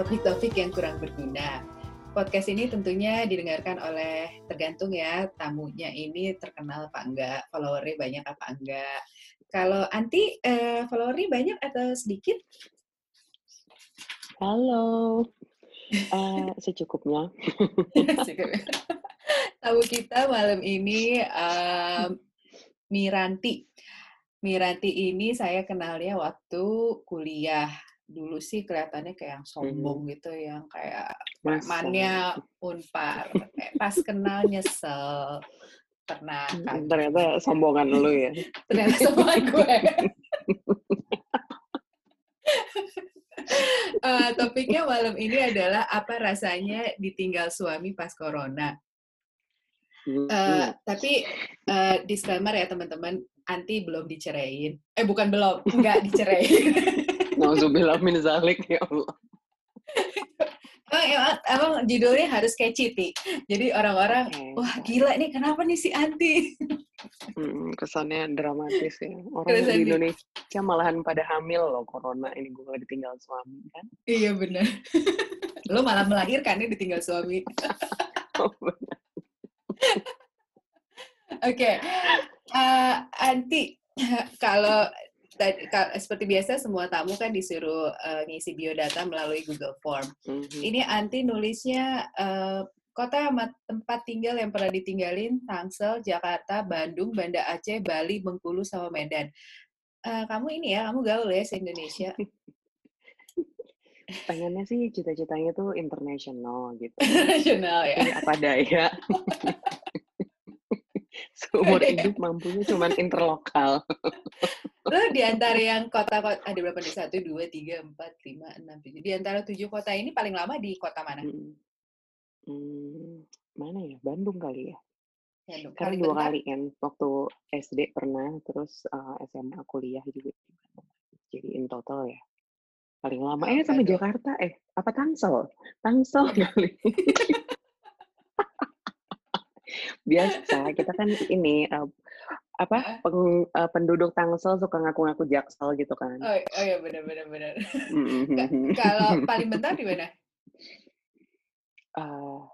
topik-topik yang kurang berguna. Podcast ini tentunya didengarkan oleh tergantung ya tamunya ini terkenal apa enggak, followernya banyak apa enggak. Kalau Anti, eh, followernya banyak atau sedikit? Halo, uh, secukupnya. Tamu kita malam ini um, Miranti. Miranti ini saya kenalnya waktu kuliah. Dulu sih kelihatannya kayak yang sombong hmm. gitu, yang kayak temannya unpar. pas kenal nyesel. Pernah kan. Ternyata sombongan lu ya. Ternyata sombongan gue. uh, topiknya malam ini adalah apa rasanya ditinggal suami pas corona. Uh, tapi uh, disclaimer ya teman-teman, anti belum diceraiin. Eh bukan belum, nggak diceraiin. Nauzubillah min zalik ya Allah. Emang, emang, emang judulnya harus catchy, Ti. Jadi orang-orang, wah gila nih, kenapa nih si Anti? Hmm, kesannya dramatis ya. Orang Kesan di Indonesia malahan pada hamil loh corona ini gue ditinggal suami kan. Iya benar. Lo malah melahirkan nih ditinggal suami. oh, benar. Oke, okay. uh, Anti, kalau seperti biasa semua tamu kan disuruh uh, ngisi biodata melalui Google Form. Mm-hmm. Ini Anti nulisnya uh, kota sama tempat tinggal yang pernah ditinggalin Tangsel, Jakarta, Bandung, Banda Aceh, Bali, Bengkulu, sama Medan. Uh, kamu ini ya, kamu gaul ya se Indonesia. Pengennya sih cita-citanya tuh internasional gitu. Internasional ya. Apa daya. Seumur hidup mampunya cuma interlokal. Lo di antara yang kota-kota, ada berapa nih? Satu, dua, tiga, empat, lima, enam, tujuh. Di antara tujuh kota ini paling lama di kota mana? Hmm, hmm mana ya? Bandung kali ya. Bandung. Karena dua bentar. kali kan. Waktu SD pernah, terus uh, eh, SMA kuliah juga di Bandung. Jadi in total ya. Paling lama, oh, eh sama Jakarta, eh apa Tangsel? Tangsel kali biasa kita kan ini uh, apa peng, uh, penduduk Tangsel suka ngaku-ngaku Jaksel gitu kan. Oh, oh ya benar benar benar. Mm-hmm. kalau paling bentar di mana? Uh,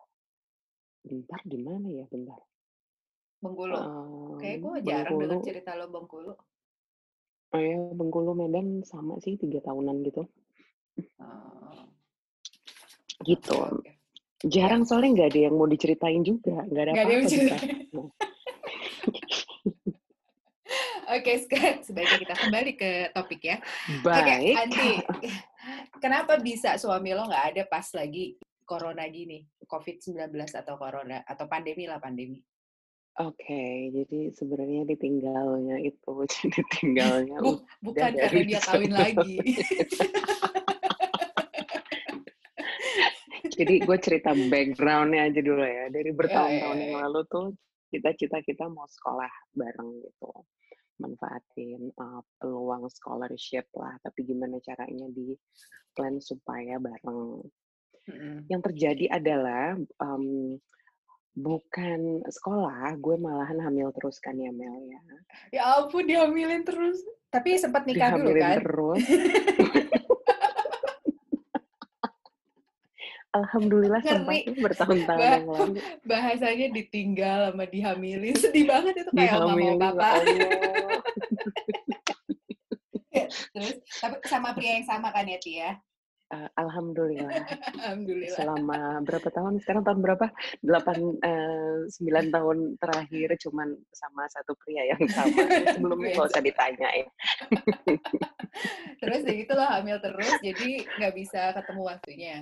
bentar di mana ya bentar? Bengkulu. Uh, kayak gue jarang dengar cerita lo Bengkulu. Oh ya Bengkulu Medan sama sih tiga tahunan gitu. Uh, gitu. okay, okay. Jarang ya. soalnya nggak ada yang mau diceritain juga, nggak ada apa-apa. Oke, sekarang sebaiknya kita kembali ke topik ya. Baik. Oke, Andi, kenapa bisa suami lo nggak ada pas lagi corona gini, COVID-19 atau corona, atau pandemi lah, pandemi? Oke, okay, jadi sebenarnya ditinggalnya itu, jadi tinggalnya bukan karena dia kawin lagi. Jadi gue cerita backgroundnya aja dulu ya. Dari iya, bertahun-tahun yeah, yang lalu tuh cita-cita kita mau sekolah bareng gitu. Manfaatin uh, peluang scholarship lah. Tapi gimana caranya di plan supaya bareng. Mm-hmm. Yang terjadi adalah um, bukan sekolah, gue malahan hamil terus kan ya Mel ya. Ya ampun dihamilin terus. Tapi sempat nikah dihamilin dulu kan? terus. Alhamdulillah sempat bertahun-tahun bah yang lalu. Bahasanya ditinggal sama dihamilin. Sedih banget itu kayak dihamilin, mama bapak. Terus, tapi sama pria yang sama kan ya, Tia? Uh, Alhamdulillah. Alhamdulillah. Selama berapa tahun? Sekarang tahun berapa? Delapan, uh, sembilan tahun terakhir cuman sama satu pria yang sama. Sebelumnya nggak usah ditanya ya. terus ya gitu loh hamil terus, jadi nggak bisa ketemu waktunya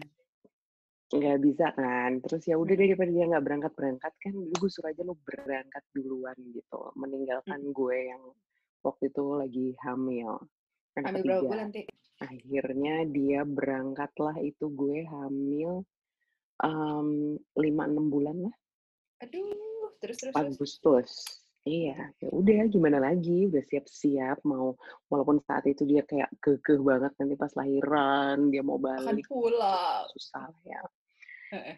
nggak bisa kan. Terus ya udah daripada dia nggak berangkat berangkat kan gue suruh aja lo berangkat duluan gitu. Meninggalkan hmm. gue yang waktu itu lagi hamil kan hamil berapa bulan nanti akhirnya dia berangkatlah itu gue hamil lima um, enam bulan lah. Aduh terus terus Agustus. Iya, ya udah gimana lagi, udah siap-siap mau walaupun saat itu dia kayak kekeh banget nanti pas lahiran dia mau balik. Akan pulang. Susah ya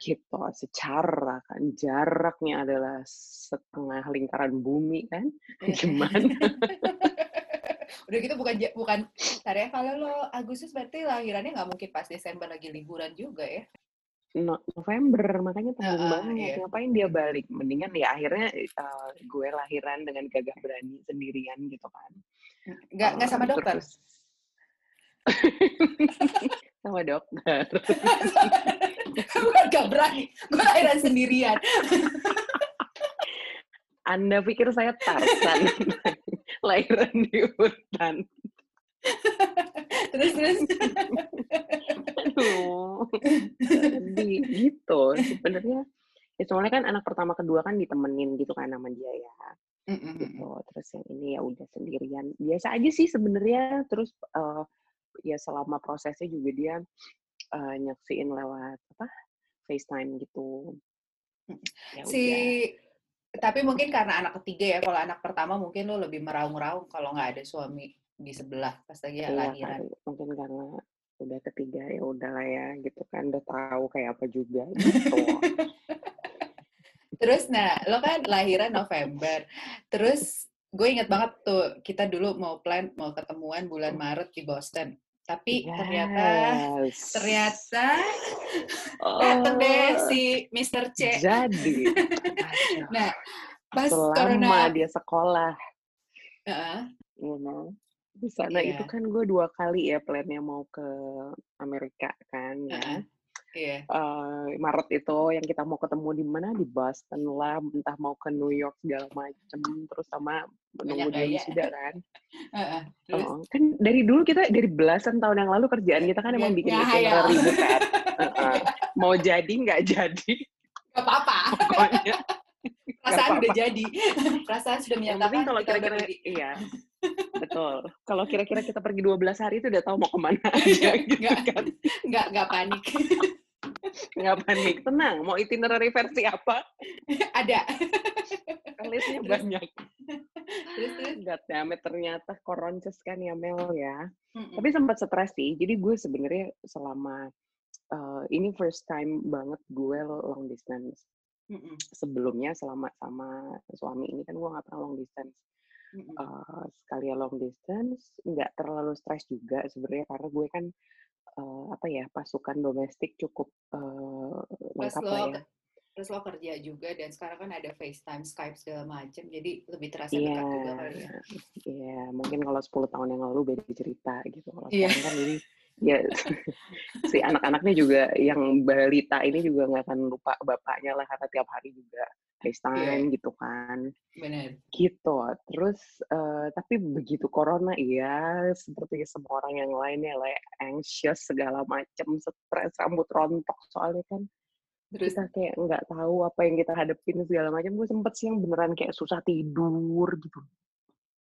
gitu secara kan jaraknya adalah setengah lingkaran bumi kan gimana? Udah gitu bukan bukan ya kalau lo Agustus berarti lahirannya nggak mungkin pas Desember lagi liburan juga ya? No, November makanya tanggung uh, banget iya. ngapain dia balik? Mendingan ya akhirnya uh, gue lahiran dengan gagah berani sendirian gitu kan. Nggak nggak sama dokter? terus, sama dokter gue gak berani. Gue lahiran sendirian. Anda pikir saya Tarsan lahiran di hutan. Terus terus. Aduh. Di gitu. Sebenarnya ya soalnya kan anak pertama kedua kan ditemenin gitu kan sama dia ya. Mm-hmm. gitu. Terus yang ini ya udah sendirian. Biasa aja sih sebenarnya. Terus uh, ya selama prosesnya juga dia uh, nyaksiin lewat apa FaceTime gitu ya si tapi mungkin karena anak ketiga ya kalau anak pertama mungkin lo lebih meraung-raung kalau nggak ada suami di sebelah pas lagi iya, lahiran. Kan, mungkin karena udah ketiga ya udah lah ya gitu kan udah tahu kayak apa juga gitu. Terus nah lo kan lahiran November. Terus gue inget banget tuh kita dulu mau plan mau ketemuan bulan Maret di Boston. Tapi yes. ternyata ternyata oh, dateng deh si Mr. C. Jadi. nah, pas Selama corona dia sekolah. Uh, you know di sana yeah. itu kan gue dua kali ya plannya mau ke Amerika kan ya. Uh-uh. Yeah. Uh, Maret itu yang kita mau ketemu di mana di Boston lah, entah mau ke New York segala macem, terus sama menunggu dia sudah kan. Uh-uh. Oh, kan dari dulu kita dari belasan tahun yang lalu kerjaan kita kan emang bikin itinerary ribut kan. Uh-uh. Mau jadi nggak jadi. Gak apa-apa. Pokoknya. Perasaan udah jadi. Perasaan sudah menyatakan. kalau kira-kira iya. Betul. Kalau kira-kira kita pergi 12 hari itu udah tahu mau ke mana aja gitu nggak, kan. Nggak, nggak panik. Nggak panik. Tenang, mau itinerary versi apa? Ada. Listnya banyak. Terus, terus. God damn ternyata koronces kan ya Mel ya. Mm-mm. Tapi sempat stres sih. Jadi gue sebenarnya selama uh, ini first time banget gue long distance. Mm-mm. Sebelumnya selama sama suami ini kan gue nggak pernah long distance uh, sekali long distance nggak terlalu stres juga sebenarnya karena gue kan uh, apa ya pasukan domestik cukup uh, lengkap lah ya. Terus lo kerja juga dan sekarang kan ada FaceTime, Skype segala macam, jadi lebih terasa yeah, dekat juga kali ya. Iya, yeah, mungkin kalau 10 tahun yang lalu beda cerita gitu. Kalau yeah. sekarang kan ini ya si anak-anaknya juga yang balita ini juga nggak akan lupa bapaknya lah karena tiap hari juga FaceTime yeah. gitu kan. Benar. Gitu. Terus uh, tapi begitu corona ya seperti semua orang yang lainnya lah anxious segala macam, stres, rambut rontok soalnya kan Terus kita kayak nggak tahu apa yang kita hadapin segala macam. Gue sempet sih yang beneran kayak susah tidur gitu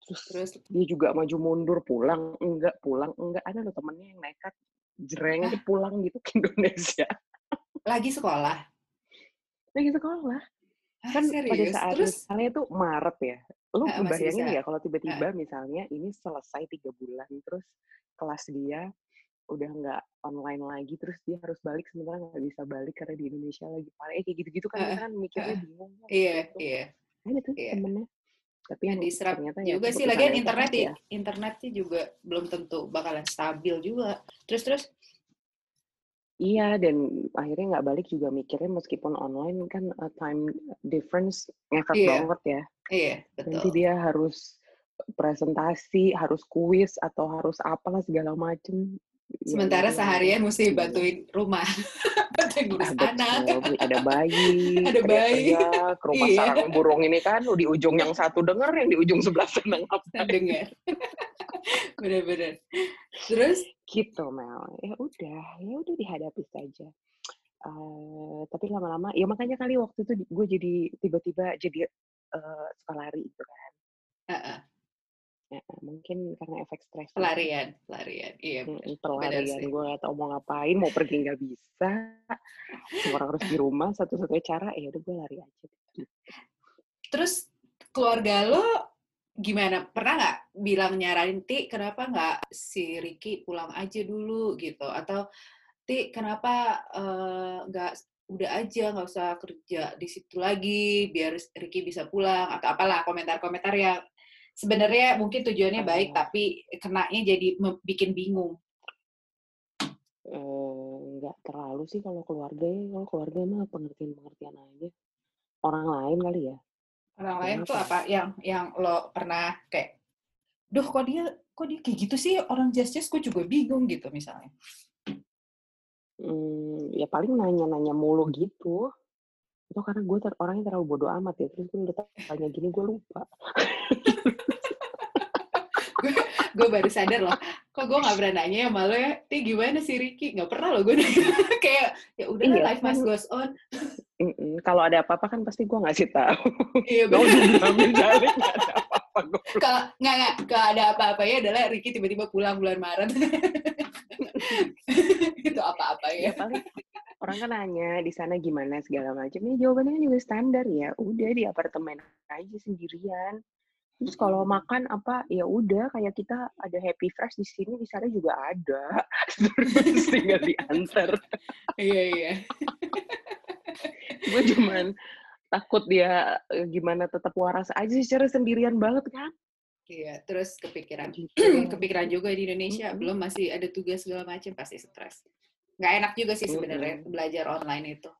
terus, terus dia juga maju mundur pulang enggak pulang enggak ada loh temennya yang nekat jereng pulang gitu ke Indonesia lagi sekolah lagi sekolah ah, kan serius? pada saat terus? misalnya itu Maret ya lu ah, bayangin ya kalau tiba-tiba ah. misalnya ini selesai tiga bulan terus kelas dia udah nggak online lagi terus dia harus balik sementara nggak bisa balik karena di Indonesia lagi paling kayak gitu-gitu kan uh, kan mikirnya bingung iya gitu. iya kan itu iya. temennya tapi yang diserap ya juga sih lagian internet ya. internet sih juga belum tentu bakalan stabil juga terus terus iya dan akhirnya nggak balik juga mikirnya meskipun online kan uh, time difference ngefek iya. banget ya. Iya betul. nanti dia harus presentasi harus kuis atau harus apalah segala macem Sementara ya, seharian mesti bantuin rumah, bantuin ngurus ada, anak. Ada bayi, ada bayi. Ke rumah iya. sarang burung ini kan, di ujung yang satu denger, yang di ujung sebelah sana ngapain. Dengar. Bener-bener. Terus? Gitu, Mel. Ya udah, ya udah dihadapi saja. Uh, tapi lama-lama, ya makanya kali waktu itu gue jadi tiba-tiba jadi uh, suka lari gitu kan. Uh -uh Ya, mungkin karena efek stres. Pelarian, pelarian. Iya. pelarian. Gue gak tau mau ngapain, mau pergi nggak bisa. Semua orang harus di rumah. Satu-satunya cara, ya udah gue lari aja. Terus keluarga lo gimana? Pernah nggak bilang nyaranin Ti, kenapa nggak si Ricky pulang aja dulu gitu? Atau Ti, kenapa nggak uh, udah aja nggak usah kerja di situ lagi biar Ricky bisa pulang atau apalah komentar-komentar yang sebenarnya mungkin tujuannya baik tapi kenanya jadi bikin bingung. Nggak terlalu sih kalau keluarga ya. Kalau keluarga mah pengertian pengertian aja. Orang lain kali ya. Orang lain tuh apa? yang yang lo pernah kayak duh kok dia kok dia kayak gitu sih? Orang just gue juga bingung gitu misalnya. Hmm, ya paling nanya-nanya mulu gitu itu karena gue ter orangnya terlalu bodoh amat ya. Terus gue udah tanya gini gue lupa. Gue baru sadar loh kok gue gak pernah nanya ya malu ya? Ti gimana sih Ricky gak pernah loh gue kayak ya udah iya, life must kan. goes on. Kalau ada apa-apa kan pasti gue ngasih tahu. Iya benar kalau nggak nggak kalau ada apa-apa ya adalah Ricky tiba-tiba pulang bulan Maret. Itu apa-apa ya, ya paling orang kan nanya di sana gimana segala macam ini jawabannya juga standar ya udah di apartemen aja sendirian Terus kalau makan apa ya udah kayak kita ada happy fresh di sini di sana juga ada. Terus tinggal diantar. Iya iya. Gue cuman takut dia eh, gimana tetap waras aja secara sendirian banget kan. Iya, terus kepikiran gitu. kepikiran juga di Indonesia belum masih ada tugas segala macam pasti stres. Nggak enak juga sih sebenarnya mm-hmm. belajar online itu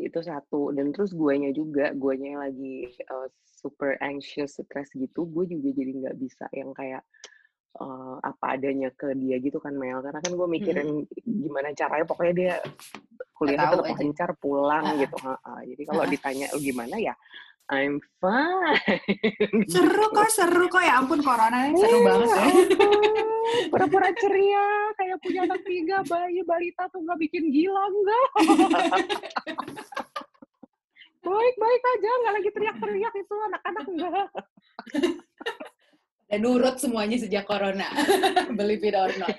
itu satu dan terus guanya juga guanya yang lagi uh, super anxious stress gitu gue juga jadi nggak bisa yang kayak uh, apa adanya ke dia gitu kan Mel karena kan gue mikirin hmm. gimana caranya pokoknya dia kuliah tetap lancar pulang uh. gitu ha -ha. jadi kalau uh. ditanya gimana ya I'm fine. Seru kok, seru kok. Ya ampun, corona ini seru banget ya. Pura-pura ceria, kayak punya anak tiga, bayi, balita tuh nggak bikin gila, enggak. Baik-baik aja, nggak lagi teriak-teriak itu anak-anak enggak. Dan nurut semuanya sejak corona. Believe it or not.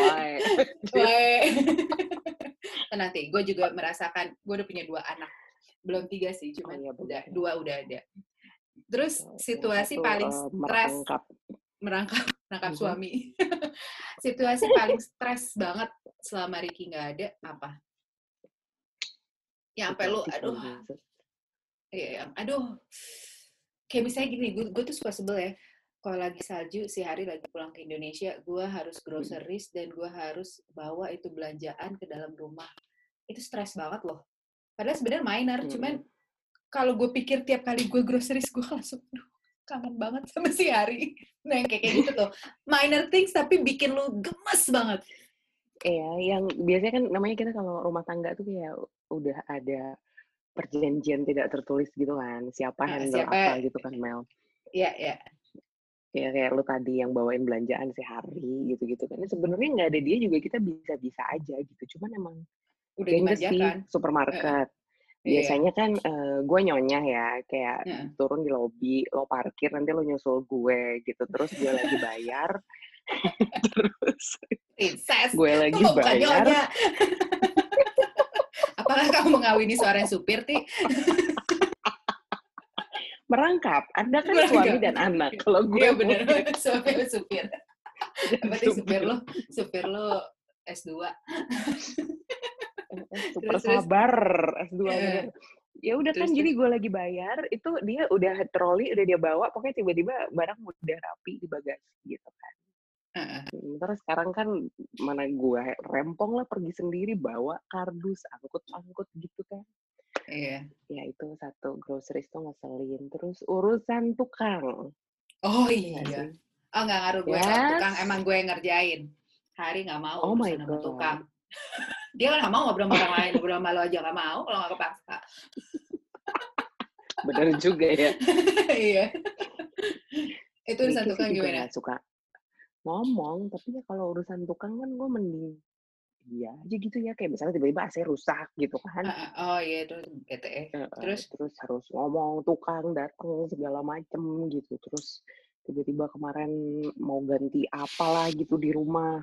Why? Why? nanti gue juga merasakan gue udah punya dua anak. Belum tiga sih cuma oh, iya, udah dua udah ada. Terus situasi Satu, paling uh, stres merangkap. merangkap, merangkap mm-hmm. suami. Situasi paling stres banget selama Ricky nggak ada apa? Yang sampai lu aduh. iya aduh. Kayak misalnya gini gue, gue tuh suka sebel ya kalau lagi salju si hari lagi pulang ke Indonesia gue harus groceries dan gue harus bawa itu belanjaan ke dalam rumah itu stres banget loh Padahal sebenarnya minor, hmm. cuman kalau gue pikir tiap kali gue groceries gue langsung, duh, kangen banget sama si Hari. Nah yang kayak, gitu tuh, minor things tapi bikin lu gemes banget. Iya, yang biasanya kan namanya kita kalau rumah tangga tuh kayak udah ada perjanjian tidak tertulis gitu kan, siapa nah, handle siapa, apa gitu kan Mel. Iya, iya. Ya kayak lu tadi yang bawain belanjaan si Hari gitu-gitu kan. Sebenarnya nggak ada dia juga kita bisa-bisa aja gitu. Cuman emang udah dimanjakan. Sih, supermarket. Uh, Biasanya kan uh, gue nyonya ya, kayak uh. turun di lobi, lo parkir, nanti lo nyusul gue gitu. Terus gue lagi bayar, terus Princess. gue lagi oh, bayar. Apakah kamu mengawini seorang supir, Ti? Merangkap. Anda kan Merangkap. suami dan anak. Kalau gue Iya benar, suami supir. Apa supir lo? Supir lo S2 super terus, sabar S2 yeah. ya udah kan jadi gue lagi bayar itu dia udah troli udah dia bawa pokoknya tiba-tiba barang udah rapi di bagasi gitu kan uh. terus sekarang kan mana gue rempong lah pergi sendiri bawa kardus angkut-angkut gitu kan Iya. Ya itu satu groceries tuh ngeselin. Terus urusan tukang. Oh iya. iya. Oh nggak ngaruh gue yes. tukang, emang gue yang ngerjain. Hari nggak mau oh my God. tukang dia kan gak mau ngobrol sama orang lain ngobrol sama lo aja gak mau kalau gak kepaksa bener juga ya iya itu urusan tukang gimana suka ngomong tapi ya kalau urusan tukang kan gue mending iya aja gitu ya kayak misalnya tiba-tiba AC rusak gitu kan oh iya itu BTE terus terus harus ngomong tukang datang segala macem gitu terus tiba-tiba kemarin mau ganti apalah gitu di rumah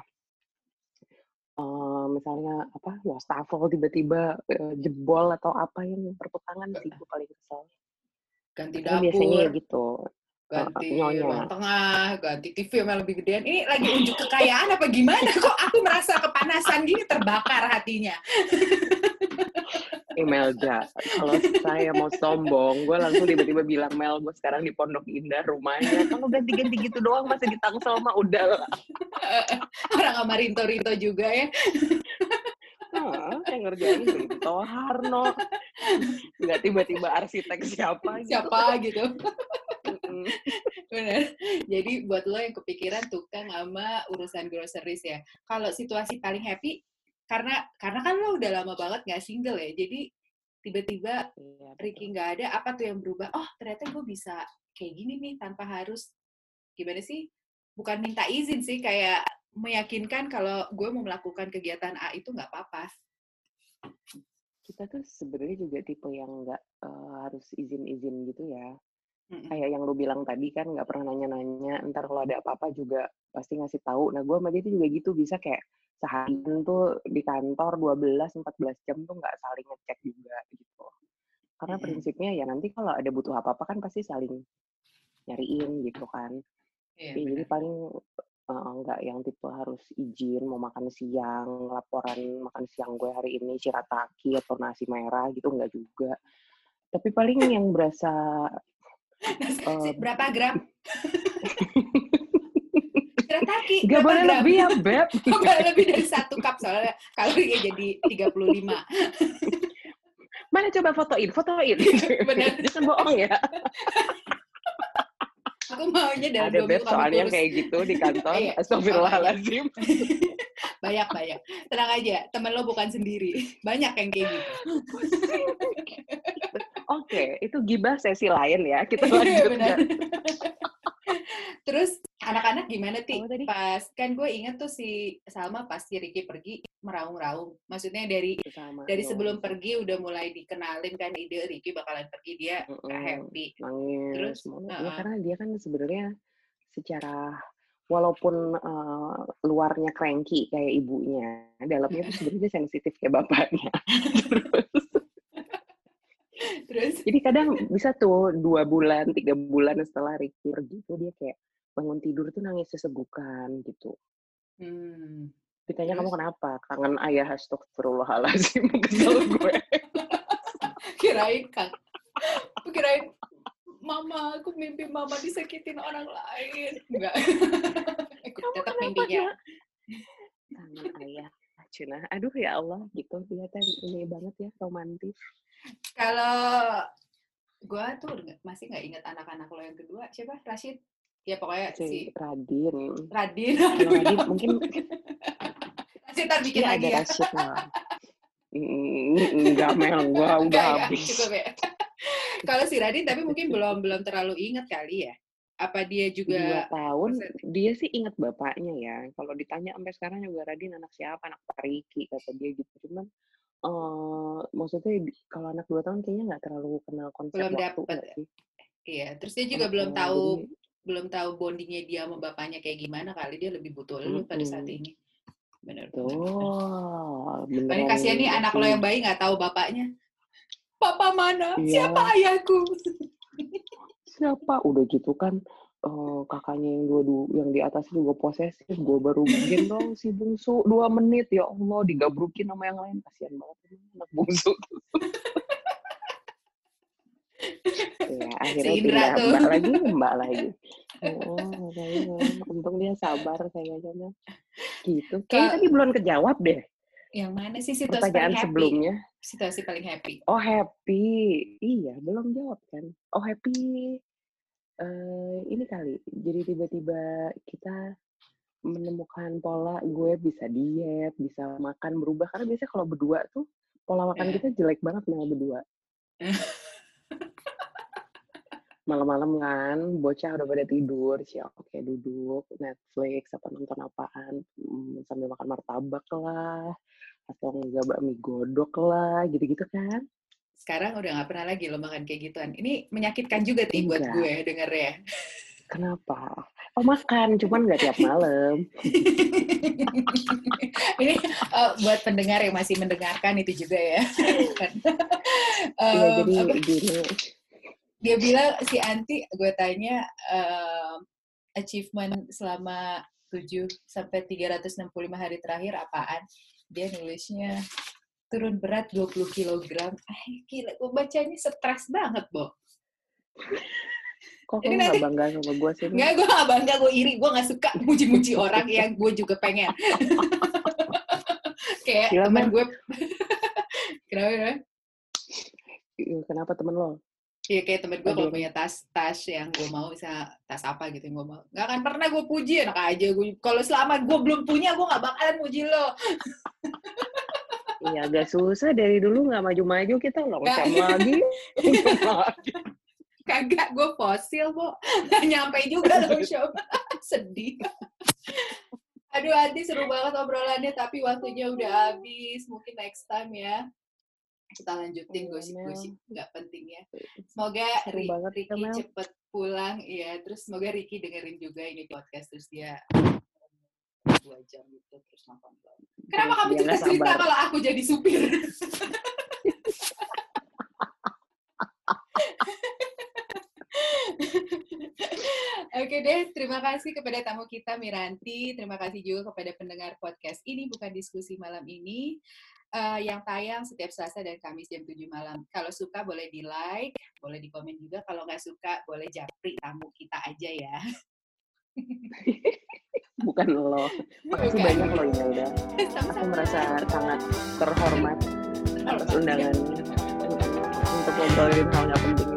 uh, misalnya apa wastafel tiba-tiba uh, jebol atau apa yang pertukangan sih gue paling kesel. Ganti dapur. biasanya ya gitu. Ganti uh, ruang tengah, ganti TV yang lebih gedean. Ini lagi unjuk kekayaan apa gimana? Kok aku merasa kepanasan gini terbakar hatinya. email Ja. Kalau saya mau sombong, gue langsung tiba-tiba bilang Mel, gue sekarang di Pondok Indah rumahnya. Kalau ganti-ganti gitu doang masih di Tangsel mah udah lah. Orang sama Rinto-Rinto juga ya. Nah, yang ngerjain Rinto Harno. Nggak tiba-tiba arsitek siapa gitu. Siapa gitu. Benar. Jadi buat lo yang kepikiran tukang sama urusan groceries ya. Kalau situasi paling happy karena karena kan lo udah lama banget nggak single ya jadi tiba-tiba iya, Ricky nggak ada apa tuh yang berubah? Oh ternyata gue bisa kayak gini nih tanpa harus gimana sih? Bukan minta izin sih kayak meyakinkan kalau gue mau melakukan kegiatan A itu nggak apa-apa. Kita tuh sebenarnya juga tipe yang nggak uh, harus izin-izin gitu ya kayak yang lu bilang tadi kan nggak pernah nanya-nanya ntar kalau ada apa-apa juga pasti ngasih tahu nah gue sama dia tuh juga gitu bisa kayak seharian tuh di kantor 12-14 jam tuh nggak saling ngecek juga gitu. Karena prinsipnya ya nanti kalau ada butuh apa-apa kan pasti saling nyariin gitu kan. Iya, ya, jadi paling nggak uh, yang tipe harus izin mau makan siang, laporan makan siang gue hari ini shirataki atau nasi merah gitu nggak juga. Tapi paling yang berasa uh, berapa gram? shirataki. Gak boleh gram? lebih ya, Beb. Gak boleh lebih dari satu cup, soalnya kalorinya jadi 35. Mana coba fotoin, fotoin. Benar. Jangan bohong ya. Aku maunya dalam Ada beb soalnya kurus. kayak gitu di kantor. Iya. Astagfirullahaladzim. banyak, banyak. Tenang aja, temen lo bukan sendiri. Banyak yang kayak gitu. Oke, okay, itu gibah sesi lain ya. Kita lanjut. Benar. Terus anak-anak gimana sih? Pas kan gue inget tuh si Salma pasti Ricky pergi meraung-raung. Maksudnya dari Sama, dari sebelum pergi udah mulai dikenalin kan ide Ricky bakalan pergi dia uh -uh, happy. Nangis. Terus uh -uh. ya karena dia kan sebenarnya secara walaupun uh, luarnya cranky kayak ibunya, dalamnya tuh sebenarnya sensitif kayak bapaknya. Terus Terus? Jadi kadang bisa tuh dua bulan, tiga bulan setelah Ricky pergi tuh dia kayak bangun tidur tuh nangis sesegukan gitu. Hmm. Ditanya kamu kenapa? Kangen ayah astagfirullahaladzim kesel gue. kirain kan. Kirain mama, aku mimpi mama disakitin orang lain. Enggak. Ikut tetap mimpinya. Kangen ayah. Cina, aduh ya Allah gitu dia ini banget ya romantis. Kalau gue tuh masih nggak ingat anak-anak lo yang kedua. Siapa? Rashid? Ya pokoknya si, si Radin. Radin, Radin mungkin Rashid ntar bikin ya, lagi ada ya. Rashid lah. Enggak Mel. Gue udah ya, habis. ya. kalau si Radin tapi mungkin belum belum terlalu ingat kali ya. Apa dia juga dua tahun dia sih ingat bapaknya ya. Kalau ditanya sampai sekarang juga Radin anak siapa? Anak Pariki kata dia gitu. Cuman uh, maksudnya kalau anak dua tahun kayaknya nggak terlalu kenal konsep belum waktu dapet. sih. Iya, terus dia juga belum tahu jadi, belum tahu bondingnya dia sama bapaknya kayak gimana kali dia lebih butuh lu pada saat ini. Benar. Oh, benar. Kasihan nih anak lo yang bayi nggak tahu bapaknya. Papa mana? Iya. Siapa ayahku? Siapa? Udah gitu kan uh, kakaknya yang dua, dua yang di atas juga posesif gue baru gendong si bungsu. Dua menit ya allah digabrukin sama yang lain. Kasihan banget anak bungsu. Ya akhirnya si pindah tuh. mbak lagi mbak lagi. Oh, untung dia sabar kayaknya gitu. Kayaknya tadi belum kejawab deh. Yang mana sih situasi Pertanyaan paling happy? sebelumnya. Situasi paling happy. Oh happy. Iya belum jawab kan. Oh happy uh, ini kali, jadi tiba-tiba kita menemukan pola gue bisa diet, bisa makan berubah. Karena biasanya kalau berdua tuh pola makan kita jelek banget malah berdua. Malam-malam kan, bocah udah pada tidur, sih oke duduk, Netflix, apa nonton apaan, hmm, sambil makan martabak lah, atau enggak bakmi godok lah, gitu-gitu kan sekarang udah nggak pernah lagi lo makan kayak gituan. Ini menyakitkan juga sih buat gue denger ya. Kenapa? Oh makan, cuman nggak tiap malam. Ini uh, buat pendengar yang masih mendengarkan itu juga ya. um, jadi apa? gini. Dia bilang si Anti, gue tanya um, achievement selama 7 sampai 365 hari terakhir apaan? Dia nulisnya turun berat 20 kg. Ah, gila, gue bacanya stres banget, Bo. Kok kamu gak bangga sama gue sih? Enggak, gue gak bangga, gue iri. Gue gak suka muji-muji orang yang gue juga pengen. Kayak Gila, temen gue. kenapa, kenapa? Kenapa temen lo? Iya kayak temen gue kalau punya tas tas yang gue mau bisa tas apa gitu yang gue mau Gak akan pernah gue puji enak aja gue kalau selama gue belum punya gue gak bakalan puji lo Iya agak susah dari dulu nggak maju-maju kita loh lagi. Kagak, gue fosil, Bo. Gak nyampe juga loh show. Sedih. Aduh, Adi seru banget obrolannya, tapi waktunya udah habis. Mungkin next time ya. Kita lanjutin gosip-gosip nggak penting ya. Semoga Ricky cepet pulang, ya. Terus semoga Ricky dengerin juga ini podcast, terus dia dua jam gitu terus nonton Kenapa kamu cerita cerita kalau aku jadi supir? Oke deh, terima kasih kepada tamu kita Miranti, terima kasih juga kepada pendengar podcast ini bukan diskusi malam ini uh, yang tayang setiap Selasa dan Kamis jam 7 malam. Kalau suka boleh di like, boleh di komen juga. Kalau nggak suka boleh japri tamu kita aja ya. bukan lo. Makasih banyak lo udah. Aku merasa sangat terhormat atas undangannya untuk ngobrolin hal nggak penting